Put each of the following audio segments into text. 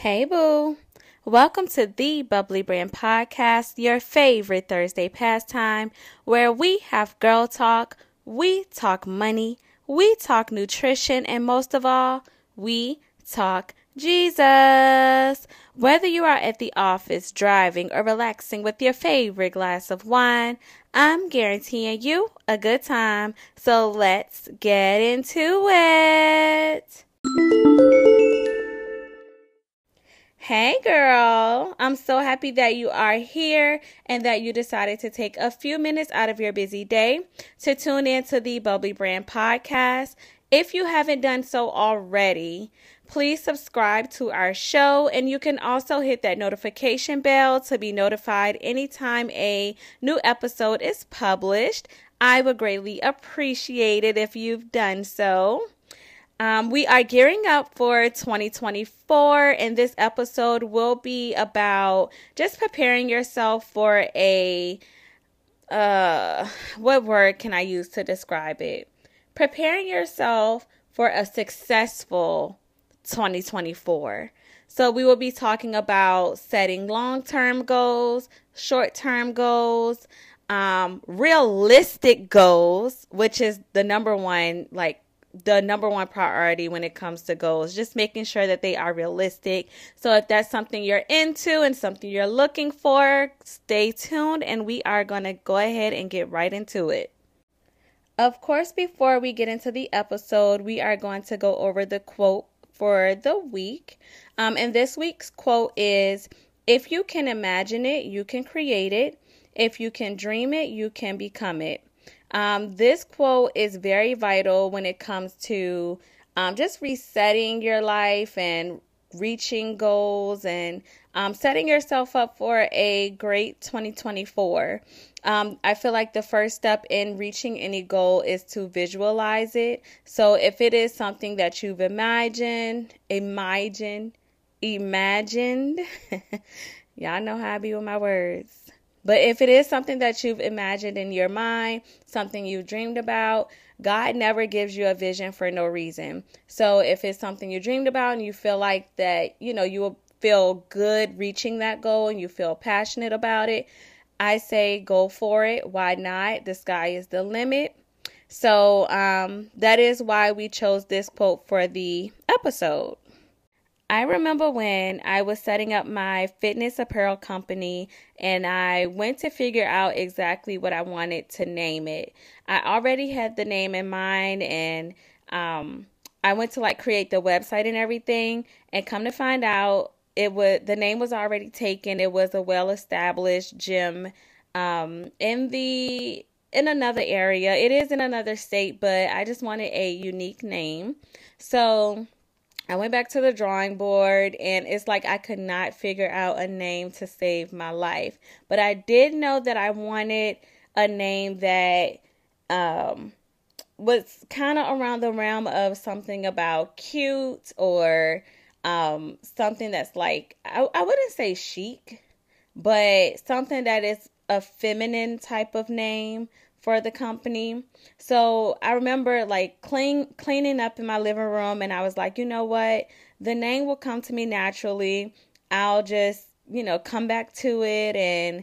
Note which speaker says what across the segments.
Speaker 1: Hey, boo. Welcome to the Bubbly Brand Podcast, your favorite Thursday pastime, where we have girl talk, we talk money, we talk nutrition, and most of all, we talk Jesus. Whether you are at the office, driving, or relaxing with your favorite glass of wine, I'm guaranteeing you a good time. So let's get into it. Hey girl, I'm so happy that you are here and that you decided to take a few minutes out of your busy day to tune in to the Bubbly Brand podcast. If you haven't done so already, please subscribe to our show and you can also hit that notification bell to be notified anytime a new episode is published. I would greatly appreciate it if you've done so. Um, we are gearing up for 2024, and this episode will be about just preparing yourself for a uh, what word can I use to describe it? Preparing yourself for a successful 2024. So, we will be talking about setting long term goals, short term goals, um, realistic goals, which is the number one, like, the number one priority when it comes to goals, just making sure that they are realistic. So, if that's something you're into and something you're looking for, stay tuned and we are going to go ahead and get right into it. Of course, before we get into the episode, we are going to go over the quote for the week. Um, and this week's quote is If you can imagine it, you can create it. If you can dream it, you can become it. Um, this quote is very vital when it comes to um, just resetting your life and reaching goals and um, setting yourself up for a great 2024. Um, I feel like the first step in reaching any goal is to visualize it. So if it is something that you've imagined, imagined, imagined, y'all know how I be with my words. But if it is something that you've imagined in your mind, something you've dreamed about, God never gives you a vision for no reason. So if it's something you dreamed about and you feel like that, you know, you will feel good reaching that goal and you feel passionate about it, I say go for it. Why not? The sky is the limit. So um, that is why we chose this quote for the episode. I remember when I was setting up my fitness apparel company and I went to figure out exactly what I wanted to name it. I already had the name in mind and um, I went to like create the website and everything and come to find out it was the name was already taken. It was a well established gym um, in the in another area. It is in another state, but I just wanted a unique name. So I went back to the drawing board and it's like I could not figure out a name to save my life. But I did know that I wanted a name that um, was kind of around the realm of something about cute or um, something that's like, I, I wouldn't say chic, but something that is a feminine type of name for the company. So I remember like clean cleaning up in my living room and I was like, you know what? The name will come to me naturally. I'll just, you know, come back to it and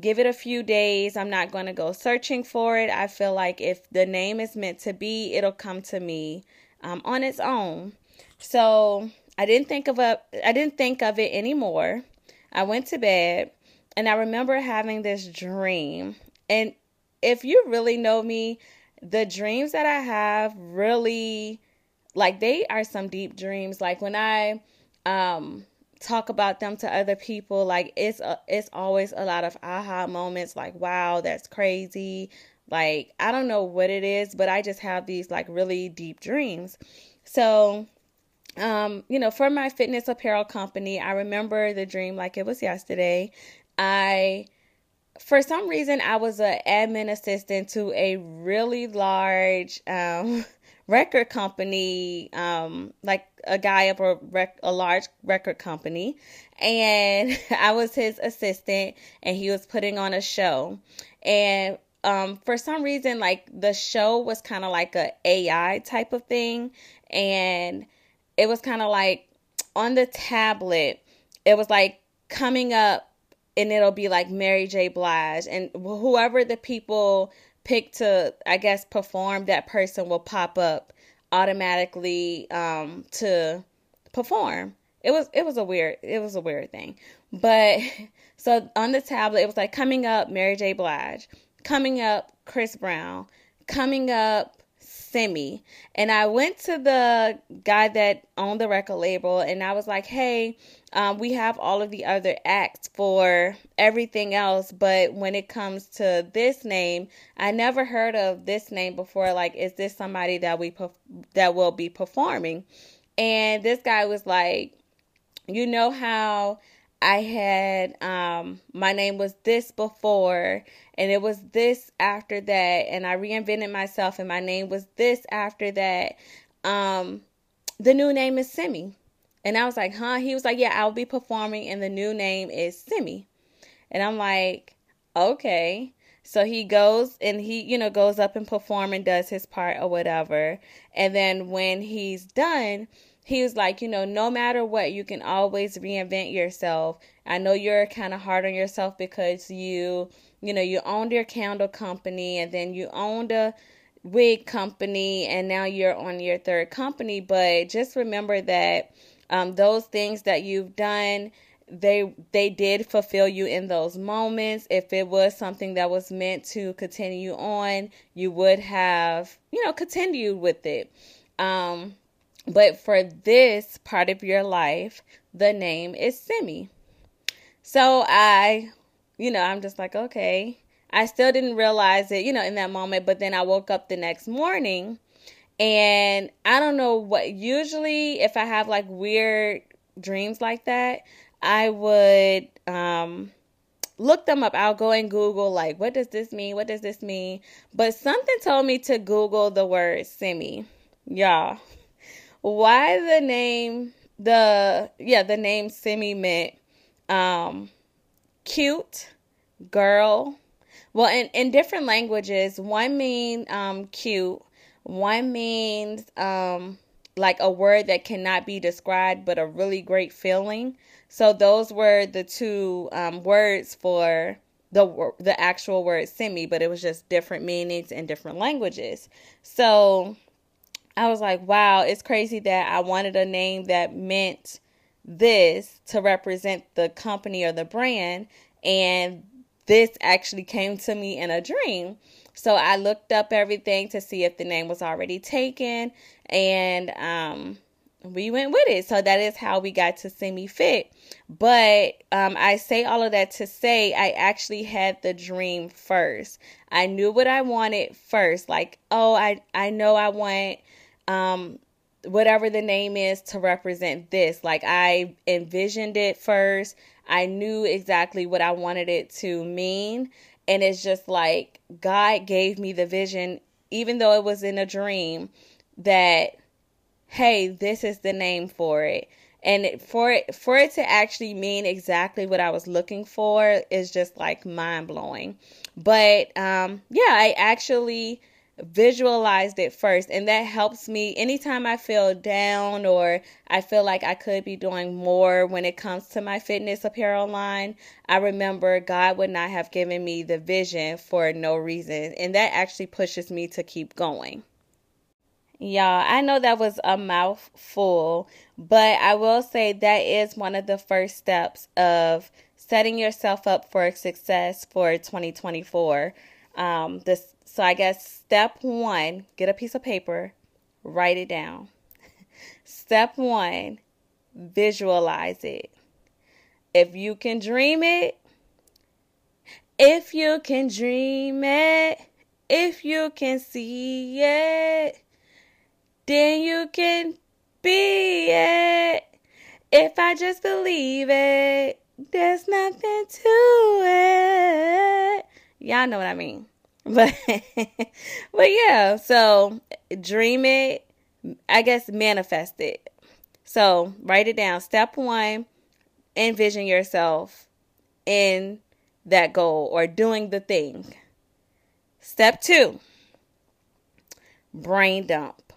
Speaker 1: give it a few days. I'm not going to go searching for it. I feel like if the name is meant to be, it'll come to me um, on its own. So I didn't think of a, I didn't think of it anymore. I went to bed and I remember having this dream and if you really know me, the dreams that I have really like they are some deep dreams. Like when I um talk about them to other people, like it's a, it's always a lot of aha moments like wow, that's crazy. Like I don't know what it is, but I just have these like really deep dreams. So um, you know, for my fitness apparel company, I remember the dream like it was yesterday. I for some reason I was an admin assistant to a really large um, record company, um, like a guy up a, rec- a large record company, and I was his assistant, and he was putting on a show, and um, for some reason, like the show was kind of like a AI type of thing, and it was kind of like on the tablet, it was like coming up and it'll be like Mary J. Blige and whoever the people pick to, I guess, perform, that person will pop up automatically um, to perform. It was it was a weird it was a weird thing. But so on the tablet it was like coming up Mary J. Blige, coming up Chris Brown, coming up Simi. And I went to the guy that owned the record label and I was like, hey, um, we have all of the other acts for everything else, but when it comes to this name, I never heard of this name before. Like, is this somebody that we that will be performing? And this guy was like, you know how I had um my name was this before and it was this after that and I reinvented myself and my name was this after that. Um the new name is Simi. And I was like, "Huh?" He was like, "Yeah, I'll be performing and the new name is Simi." And I'm like, "Okay." So he goes and he, you know, goes up and perform and does his part or whatever. And then when he's done, he was like, you know, no matter what, you can always reinvent yourself. I know you're kind of hard on yourself because you, you know, you owned your candle company and then you owned a wig company and now you're on your third company. But just remember that um, those things that you've done, they they did fulfill you in those moments. If it was something that was meant to continue on, you would have, you know, continued with it. Um, but for this part of your life, the name is Simi. So I, you know, I'm just like, okay. I still didn't realize it, you know, in that moment. But then I woke up the next morning and I don't know what, usually if I have like weird dreams like that, I would, um, look them up. I'll go and Google, like, what does this mean? What does this mean? But something told me to Google the word Simi. Y'all, why the name the yeah the name Simi meant um cute girl well in in different languages one mean um cute one means um like a word that cannot be described but a really great feeling so those were the two um, words for the the actual word simi but it was just different meanings in different languages so I was like, wow, it's crazy that I wanted a name that meant this to represent the company or the brand. And this actually came to me in a dream. So I looked up everything to see if the name was already taken. And um, we went with it. So that is how we got to Simi Fit. But um, I say all of that to say I actually had the dream first. I knew what I wanted first. Like, oh, I I know I want um, whatever the name is to represent this. Like I envisioned it first. I knew exactly what I wanted it to mean. And it's just like God gave me the vision, even though it was in a dream, that, hey, this is the name for it. And for it, for it to actually mean exactly what I was looking for is just like mind blowing. But um, yeah, I actually visualized it first and that helps me anytime I feel down or I feel like I could be doing more when it comes to my fitness apparel line I remember God would not have given me the vision for no reason and that actually pushes me to keep going Y'all, I know that was a mouthful, but I will say that is one of the first steps of setting yourself up for success for 2024. Um, this so I guess step one, get a piece of paper, write it down. step one, visualize it. If you can dream it, if you can dream it, if you can see it, then you can be it. If I just believe it, there's nothing to it. Y'all know what I mean. But but yeah, so dream it, I guess manifest it. So write it down. Step one, envision yourself in that goal or doing the thing. Step two, brain dump.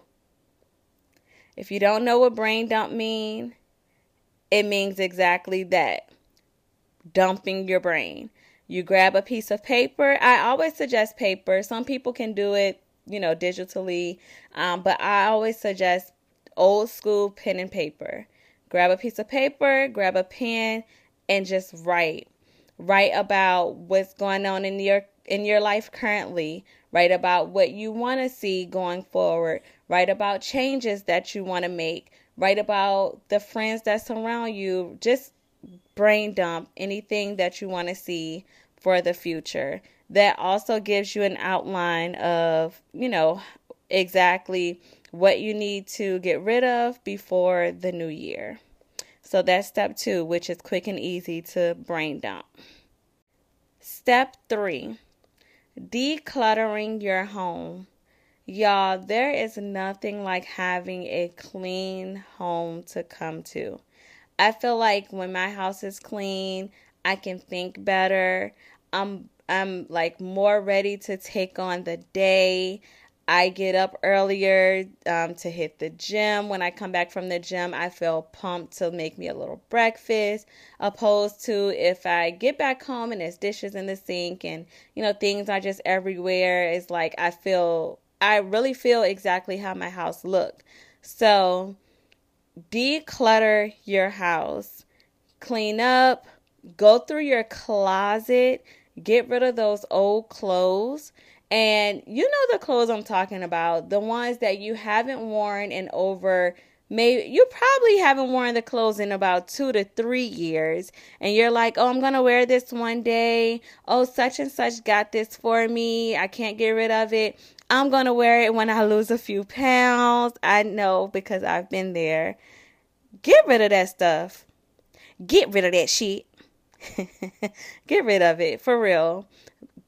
Speaker 1: If you don't know what brain dump mean, it means exactly that dumping your brain. You grab a piece of paper. I always suggest paper. Some people can do it, you know, digitally, um, but I always suggest old school pen and paper. Grab a piece of paper, grab a pen, and just write. Write about what's going on in your in your life currently. Write about what you want to see going forward. Write about changes that you want to make. Write about the friends that surround you. Just brain dump anything that you want to see for the future. That also gives you an outline of, you know, exactly what you need to get rid of before the new year. So that's step two, which is quick and easy to brain dump. Step three decluttering your home. Y'all, there is nothing like having a clean home to come to. I feel like when my house is clean, I can think better. I'm I'm like more ready to take on the day. I get up earlier um, to hit the gym. When I come back from the gym, I feel pumped to make me a little breakfast, opposed to if I get back home and there's dishes in the sink and, you know, things are just everywhere. It's like I feel, I really feel exactly how my house looked. So declutter your house, clean up, go through your closet, get rid of those old clothes. And you know the clothes I'm talking about, the ones that you haven't worn in over maybe you probably haven't worn the clothes in about two to three years. And you're like oh i'm gonna wear this one day. Oh such and such got this for me. I can't get rid of it i'm gonna wear it when i lose a few pounds i know because i've been there get rid of that stuff get rid of that shit get rid of it for real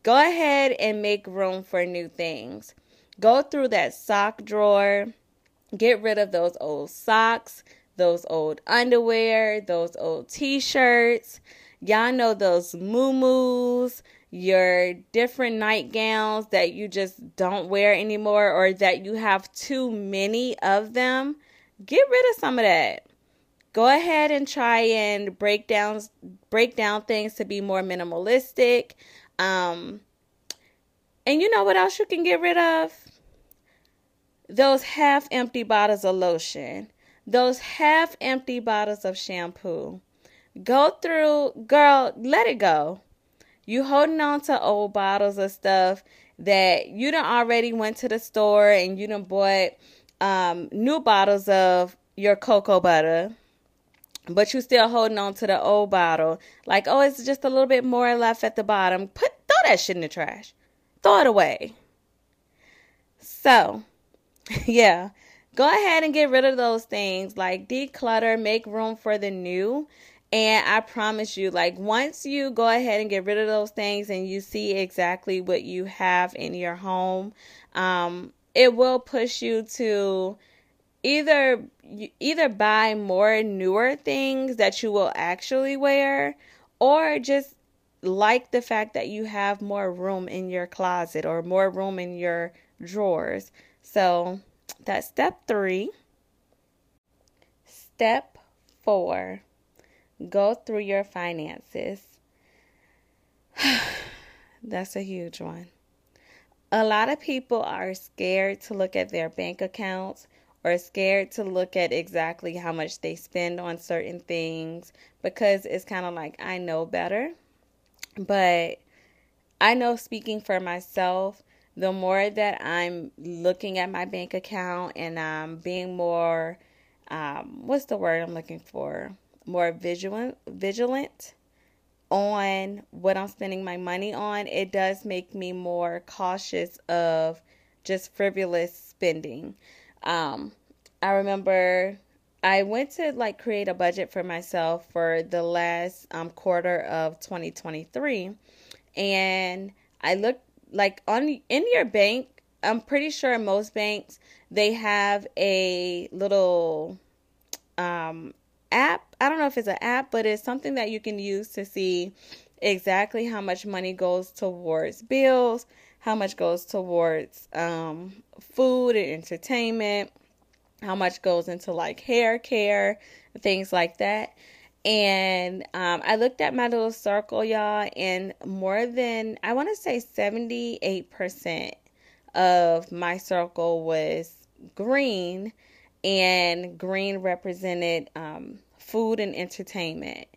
Speaker 1: Go ahead and make room for new things. Go through that sock drawer. Get rid of those old socks, those old underwear, those old t shirts. Y'all know those moo your different nightgowns that you just don't wear anymore or that you have too many of them. Get rid of some of that. Go ahead and try and break down break down things to be more minimalistic. Um, and you know what else you can get rid of? Those half empty bottles of lotion, those half empty bottles of shampoo. Go through, girl, let it go. You holding on to old bottles of stuff that you done already went to the store and you done bought um, new bottles of your cocoa butter but you still holding on to the old bottle. Like, oh, it's just a little bit more left at the bottom. Put throw that shit in the trash. Throw it away. So, yeah. Go ahead and get rid of those things. Like declutter, make room for the new. And I promise you, like, once you go ahead and get rid of those things and you see exactly what you have in your home, um, it will push you to either either buy more newer things that you will actually wear or just like the fact that you have more room in your closet or more room in your drawers. So that's step 3. Step 4. Go through your finances. that's a huge one. A lot of people are scared to look at their bank accounts or scared to look at exactly how much they spend on certain things because it's kind of like I know better. But I know speaking for myself, the more that I'm looking at my bank account and I'm being more um, what's the word I'm looking for? More vigilant vigilant on what I'm spending my money on, it does make me more cautious of just frivolous spending. Um, I remember I went to like create a budget for myself for the last um, quarter of 2023, and I looked like on in your bank. I'm pretty sure most banks they have a little um, app. I don't know if it's an app, but it's something that you can use to see exactly how much money goes towards bills, how much goes towards um, food and entertainment, how much goes into like hair care, things like that. And um, I looked at my little circle, y'all, and more than, I want to say 78% of my circle was green, and green represented um, food and entertainment.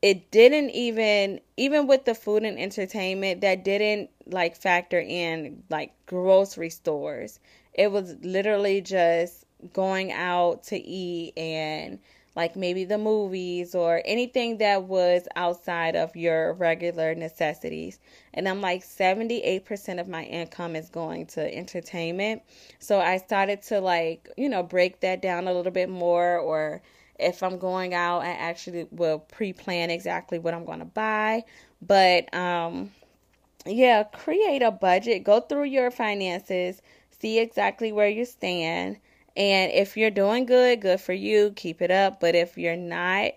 Speaker 1: It didn't even, even with the food and entertainment, that didn't like factor in like grocery stores. It was literally just going out to eat and like maybe the movies or anything that was outside of your regular necessities. And I'm like 78% of my income is going to entertainment. So I started to like, you know, break that down a little bit more or if I'm going out, I actually will pre-plan exactly what I'm going to buy. But um yeah, create a budget, go through your finances, see exactly where you stand and if you're doing good, good for you, keep it up. But if you're not,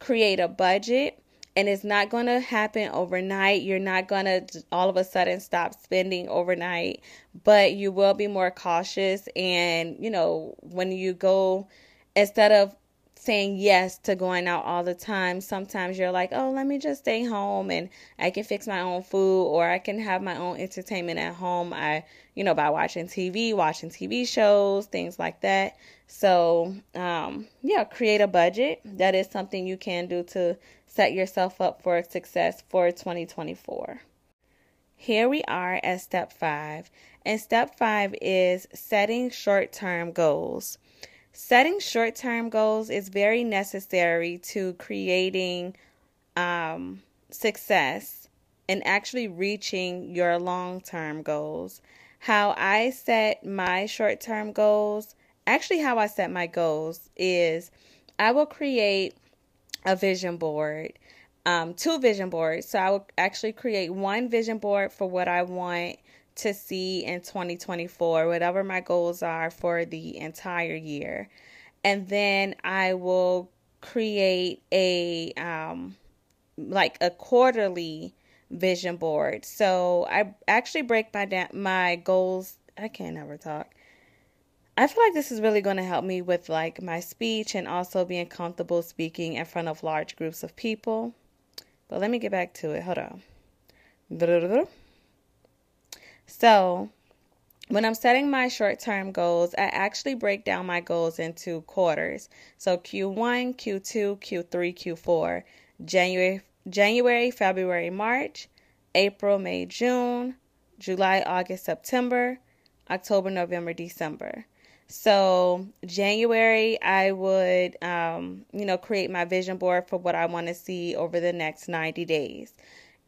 Speaker 1: create a budget. And it's not going to happen overnight. You're not going to all of a sudden stop spending overnight, but you will be more cautious. And, you know, when you go, instead of saying yes to going out all the time. Sometimes you're like, oh, let me just stay home and I can fix my own food or I can have my own entertainment at home. I, you know, by watching TV, watching TV shows, things like that. So, um, yeah, create a budget. That is something you can do to set yourself up for success for 2024. Here we are at step five. And step five is setting short term goals. Setting short term goals is very necessary to creating um, success and actually reaching your long term goals. How I set my short term goals, actually, how I set my goals is I will create a vision board, um, two vision boards. So I will actually create one vision board for what I want to see in 2024, whatever my goals are for the entire year. And then I will create a um like a quarterly vision board. So I actually break my da- my goals. I can't ever talk. I feel like this is really going to help me with like my speech and also being comfortable speaking in front of large groups of people. But let me get back to it. Hold on. So, when I'm setting my short term goals, I actually break down my goals into quarters. So Q1, Q2, Q3, Q4, January, January, February, March, April, May, June, July, August, September, October, November, December. So January, I would, um, you know, create my vision board for what I want to see over the next 90 days.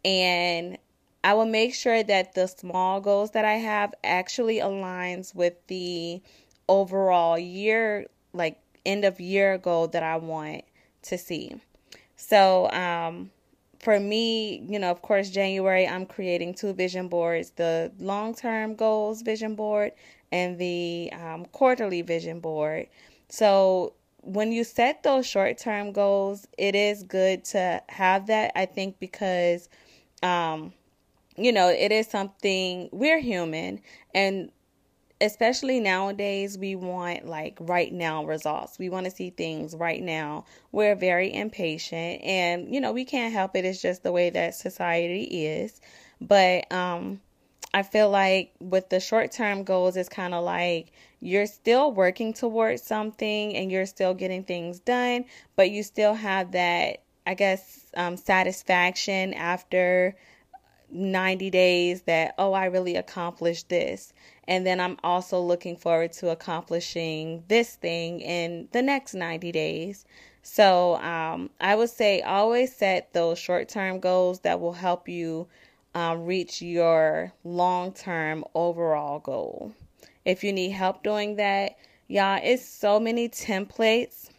Speaker 1: And I will make sure that the small goals that I have actually aligns with the overall year, like end of year goal that I want to see. So, um, for me, you know, of course, January, I'm creating two vision boards the long term goals vision board and the um, quarterly vision board. So, when you set those short term goals, it is good to have that, I think, because um, you know, it is something we're human and especially nowadays we want like right now results. We want to see things right now. We're very impatient and you know, we can't help it. It's just the way that society is. But um I feel like with the short term goals, it's kind of like you're still working towards something and you're still getting things done, but you still have that, I guess, um, satisfaction after 90 days that, oh, I really accomplished this. And then I'm also looking forward to accomplishing this thing in the next 90 days. So um, I would say always set those short term goals that will help you um, reach your long term overall goal. If you need help doing that, y'all, it's so many templates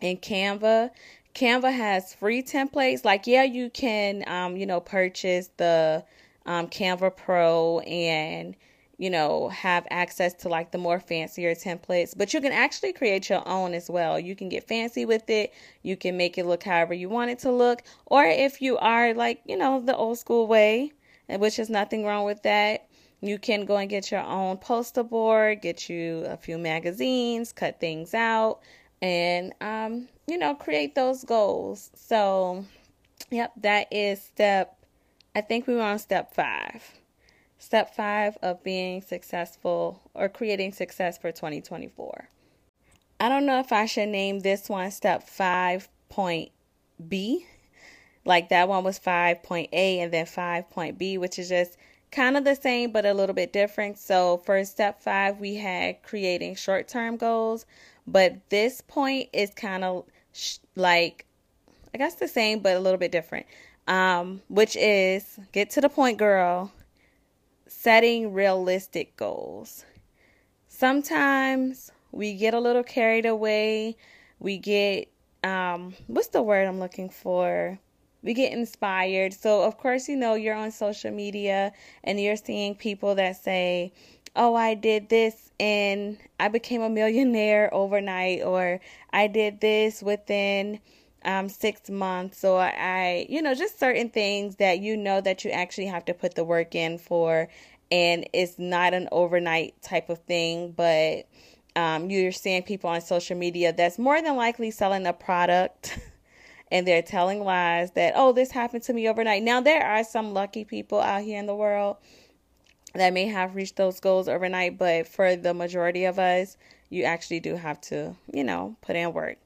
Speaker 1: in Canva Canva has free templates. Like, yeah, you can, um, you know, purchase the um, Canva Pro and, you know, have access to like the more fancier templates, but you can actually create your own as well. You can get fancy with it. You can make it look however you want it to look. Or if you are like, you know, the old school way, which is nothing wrong with that. You can go and get your own poster board, get you a few magazines, cut things out, and um, you know, create those goals. So, yep, that is step. I think we were on step five. Step five of being successful or creating success for 2024. I don't know if I should name this one step five point B. Like that one was 5.A and then 5.B, which is just kind of the same but a little bit different. So for step five, we had creating short term goals, but this point is kind of sh- like, I guess the same but a little bit different, um, which is get to the point, girl, setting realistic goals. Sometimes we get a little carried away. We get, um, what's the word I'm looking for? We get inspired. So, of course, you know, you're on social media and you're seeing people that say, Oh, I did this and I became a millionaire overnight, or I did this within um, six months, or I, you know, just certain things that you know that you actually have to put the work in for, and it's not an overnight type of thing, but um, you're seeing people on social media that's more than likely selling a product. and they're telling lies that, oh, this happened to me overnight. Now, there are some lucky people out here in the world that may have reached those goals overnight, but for the majority of us, you actually do have to, you know, put in work.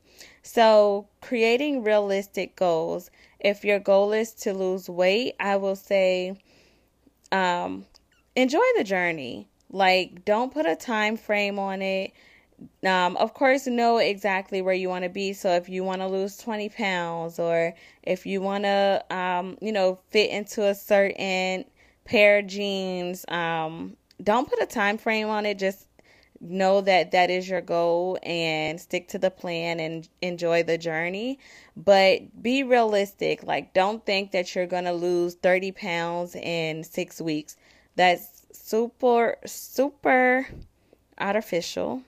Speaker 1: So, creating realistic goals. If your goal is to lose weight, I will say um enjoy the journey. Like don't put a time frame on it. Um, of course, know exactly where you want to be. So if you want to lose 20 pounds or if you want to, um, you know, fit into a certain pair of jeans, um, don't put a time frame on it. Just know that that is your goal and stick to the plan and enjoy the journey. But be realistic. Like, don't think that you're going to lose 30 pounds in six weeks. That's super, super artificial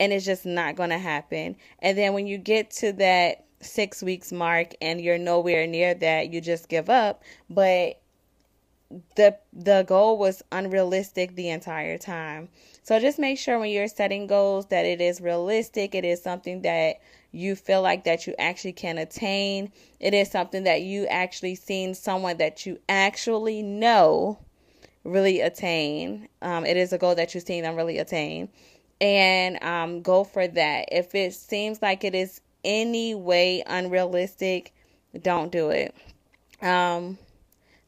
Speaker 1: and it's just not going to happen. And then when you get to that six weeks mark and you're nowhere near that, you just give up. But the the goal was unrealistic the entire time. So just make sure when you're setting goals that it is realistic, it is something that you feel like that you actually can attain. It is something that you actually seen someone that you actually know really attain. Um, it is a goal that you've seen them really attain and um, go for that. If it seems like it is any way unrealistic, don't do it. Um,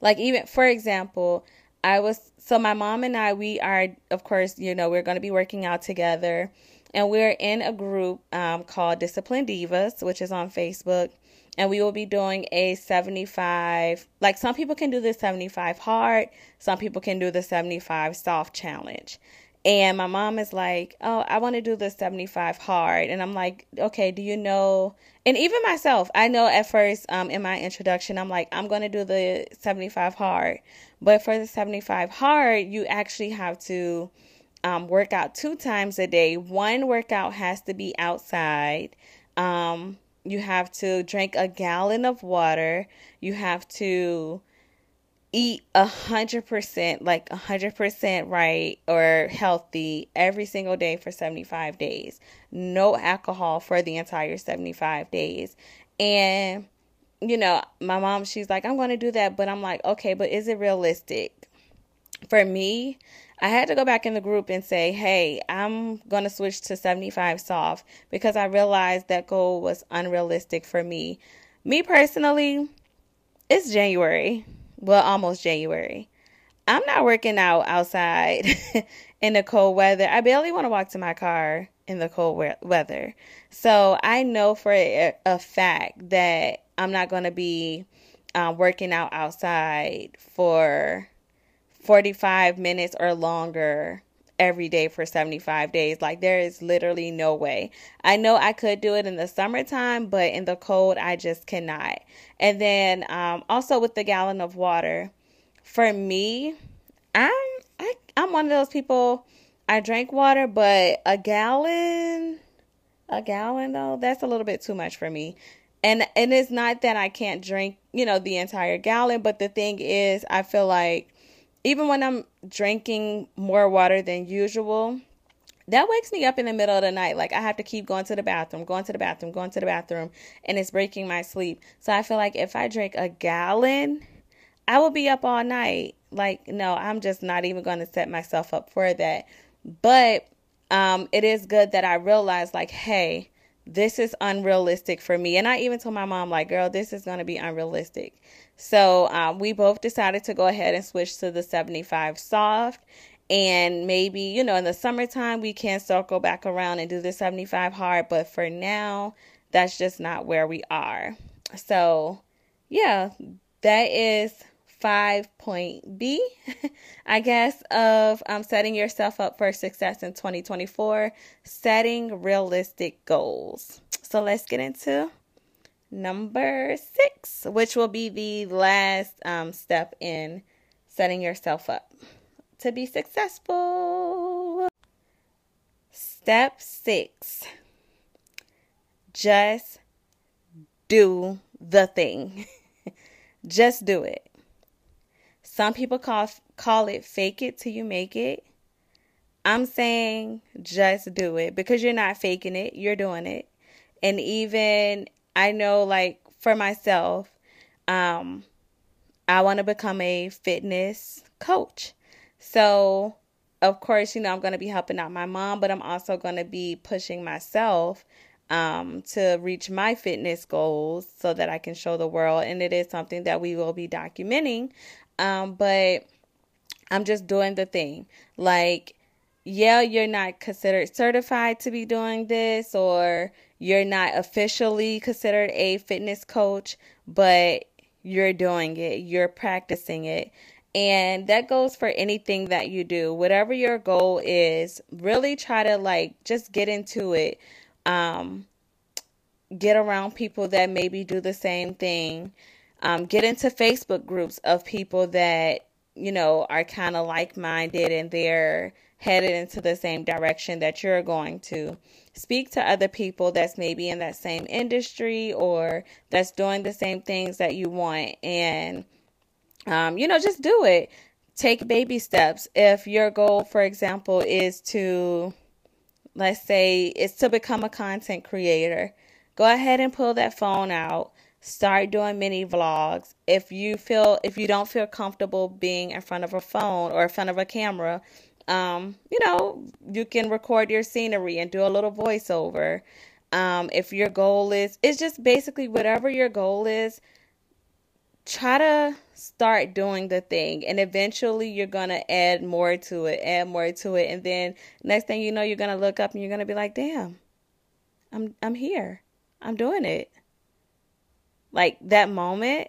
Speaker 1: like even for example, I was so my mom and I we are of course you know we're going to be working out together, and we're in a group um, called Discipline Divas, which is on Facebook. And we will be doing a 75. Like some people can do the 75 hard, some people can do the 75 soft challenge. And my mom is like, Oh, I want to do the 75 hard. And I'm like, Okay, do you know? And even myself, I know at first um, in my introduction, I'm like, I'm going to do the 75 hard. But for the 75 hard, you actually have to um, work out two times a day. One workout has to be outside. Um, you have to drink a gallon of water. You have to eat a hundred percent, like a hundred percent right or healthy every single day for 75 days. No alcohol for the entire 75 days. And, you know, my mom, she's like, I'm going to do that. But I'm like, okay, but is it realistic? For me, I had to go back in the group and say, hey, I'm going to switch to 75 soft because I realized that goal was unrealistic for me. Me personally, it's January well, almost January. I'm not working out outside in the cold weather. I barely want to walk to my car in the cold we- weather. So I know for a, a fact that I'm not going to be um, working out outside for 45 minutes or longer every day for 75 days. Like there is literally no way. I know I could do it in the summertime, but in the cold I just cannot. And then um, also with the gallon of water, for me, I'm I, I'm one of those people. I drink water, but a gallon, a gallon though, that's a little bit too much for me. And and it's not that I can't drink, you know, the entire gallon, but the thing is, I feel like even when I'm drinking more water than usual, that wakes me up in the middle of the night. Like I have to keep going to the bathroom, going to the bathroom, going to the bathroom, and it's breaking my sleep. So I feel like if I drink a gallon, I will be up all night. Like, no, I'm just not even going to set myself up for that. But um, it is good that I realized, like, hey, this is unrealistic for me. And I even told my mom, like, girl, this is going to be unrealistic. So um, we both decided to go ahead and switch to the 75 soft. And maybe, you know, in the summertime, we can circle back around and do the 75 hard. But for now, that's just not where we are. So, yeah, that is five point B, I guess, of um, setting yourself up for success in 2024, setting realistic goals. So let's get into number six, which will be the last um, step in setting yourself up to be successful. Step six just do the thing. just do it. Some people call call it fake it till you make it. I'm saying just do it because you're not faking it, you're doing it. And even I know like for myself, um I want to become a fitness coach. So, of course, you know, I'm going to be helping out my mom, but I'm also going to be pushing myself um, to reach my fitness goals so that I can show the world. And it is something that we will be documenting um, but I'm just doing the thing. Like, yeah, you're not considered certified to be doing this, or you're not officially considered a fitness coach, but you're doing it, you're practicing it. And that goes for anything that you do. Whatever your goal is, really try to like just get into it. Um, get around people that maybe do the same thing um, get into Facebook groups of people that, you know, are kind of like minded and they're headed into the same direction that you're going to. Speak to other people that's maybe in that same industry or that's doing the same things that you want. And, um, you know, just do it. Take baby steps. If your goal, for example, is to, let's say, is to become a content creator, go ahead and pull that phone out start doing mini vlogs if you feel if you don't feel comfortable being in front of a phone or in front of a camera um, you know you can record your scenery and do a little voiceover. Um, if your goal is it's just basically whatever your goal is try to start doing the thing and eventually you're going to add more to it add more to it and then next thing you know you're going to look up and you're going to be like damn i'm i'm here. I'm doing it. Like that moment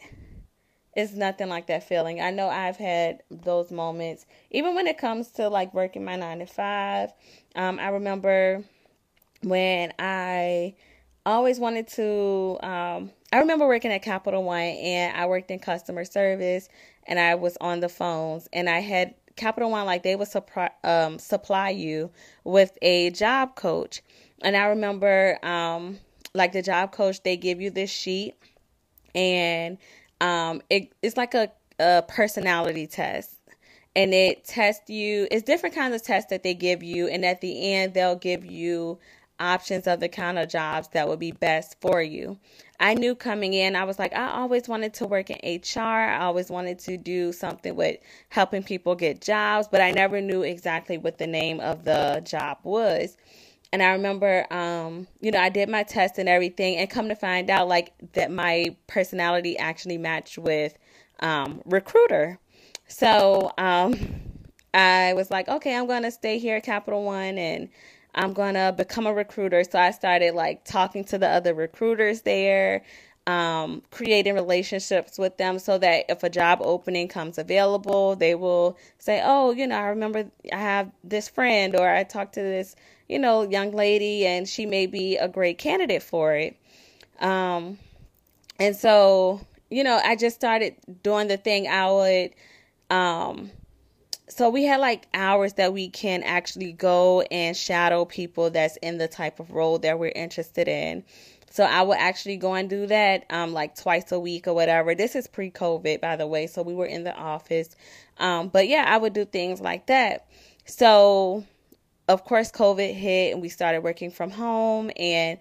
Speaker 1: is nothing like that feeling. I know I've had those moments, even when it comes to like working my nine to five. Um, I remember when I always wanted to. Um, I remember working at Capital One and I worked in customer service and I was on the phones and I had Capital One like they would supply um, supply you with a job coach. And I remember um, like the job coach they give you this sheet and um, it, it's like a, a personality test. And it tests you it's different kinds of tests that they give you. And at the end they'll give you options of the kind of jobs that would be best for you. I knew coming in i was like i always wanted to work in hr i always wanted to do something with helping people get jobs but i never knew exactly what the name of the job was and I remember, um, you know, I did my test and everything, and come to find out, like that my personality actually matched with um, recruiter. So um, I was like, okay, I'm gonna stay here at Capital One, and I'm gonna become a recruiter. So I started like talking to the other recruiters there, um, creating relationships with them so that if a job opening comes available, they will say, Oh, you know, I remember I have this friend or I talked to this, you know, young lady and she may be a great candidate for it. Um, and so, you know, I just started doing the thing I would, um, so we had like hours that we can actually go and shadow people that's in the type of role that we're interested in. So I would actually go and do that um, like twice a week or whatever. This is pre COVID, by the way. So we were in the office. Um, but yeah, I would do things like that. So of course, COVID hit and we started working from home, and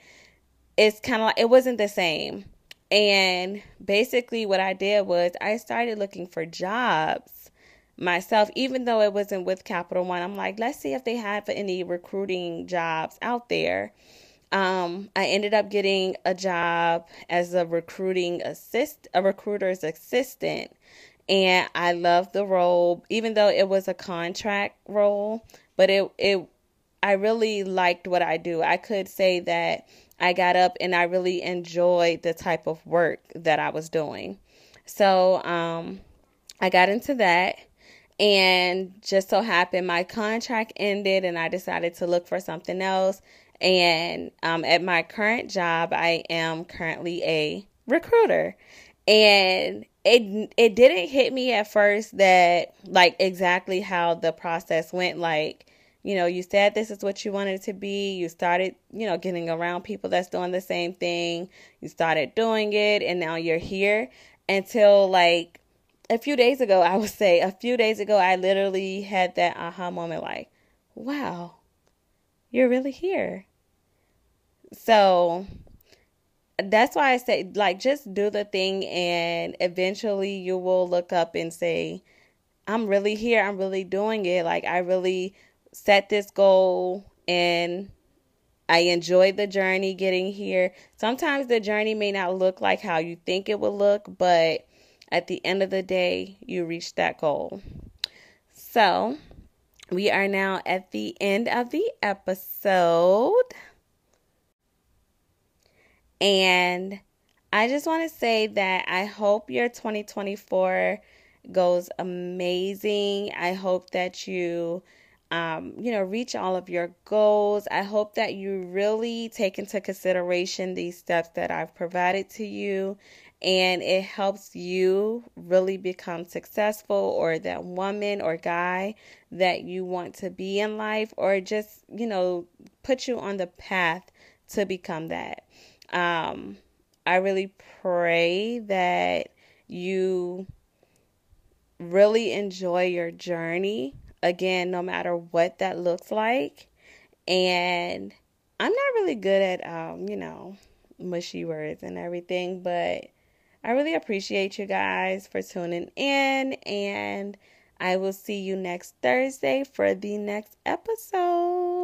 Speaker 1: it's kind of like it wasn't the same. And basically, what I did was I started looking for jobs myself, even though it wasn't with Capital One. I'm like, let's see if they have any recruiting jobs out there. Um, I ended up getting a job as a recruiting assist, a recruiter's assistant, and I loved the role, even though it was a contract role. But it it I really liked what I do. I could say that I got up and I really enjoyed the type of work that I was doing. So um, I got into that. And just so happened my contract ended and I decided to look for something else. And um, at my current job, I am currently a recruiter. And it it didn't hit me at first that like exactly how the process went like you know, you said this is what you wanted to be. You started, you know, getting around people that's doing the same thing. You started doing it and now you're here until like a few days ago, I would say a few days ago, I literally had that aha moment like, wow, you're really here. So that's why I say, like, just do the thing and eventually you will look up and say, I'm really here. I'm really doing it. Like, I really set this goal and I enjoyed the journey getting here. Sometimes the journey may not look like how you think it will look, but at the end of the day, you reach that goal. So, we are now at the end of the episode. And I just want to say that I hope your 2024 goes amazing. I hope that you um, you know, reach all of your goals. I hope that you really take into consideration these steps that I've provided to you and it helps you really become successful or that woman or guy that you want to be in life or just, you know, put you on the path to become that. Um, I really pray that you really enjoy your journey again, no matter what that looks like. And I'm not really good at, um, you know, mushy words and everything, but I really appreciate you guys for tuning in. And I will see you next Thursday for the next episode.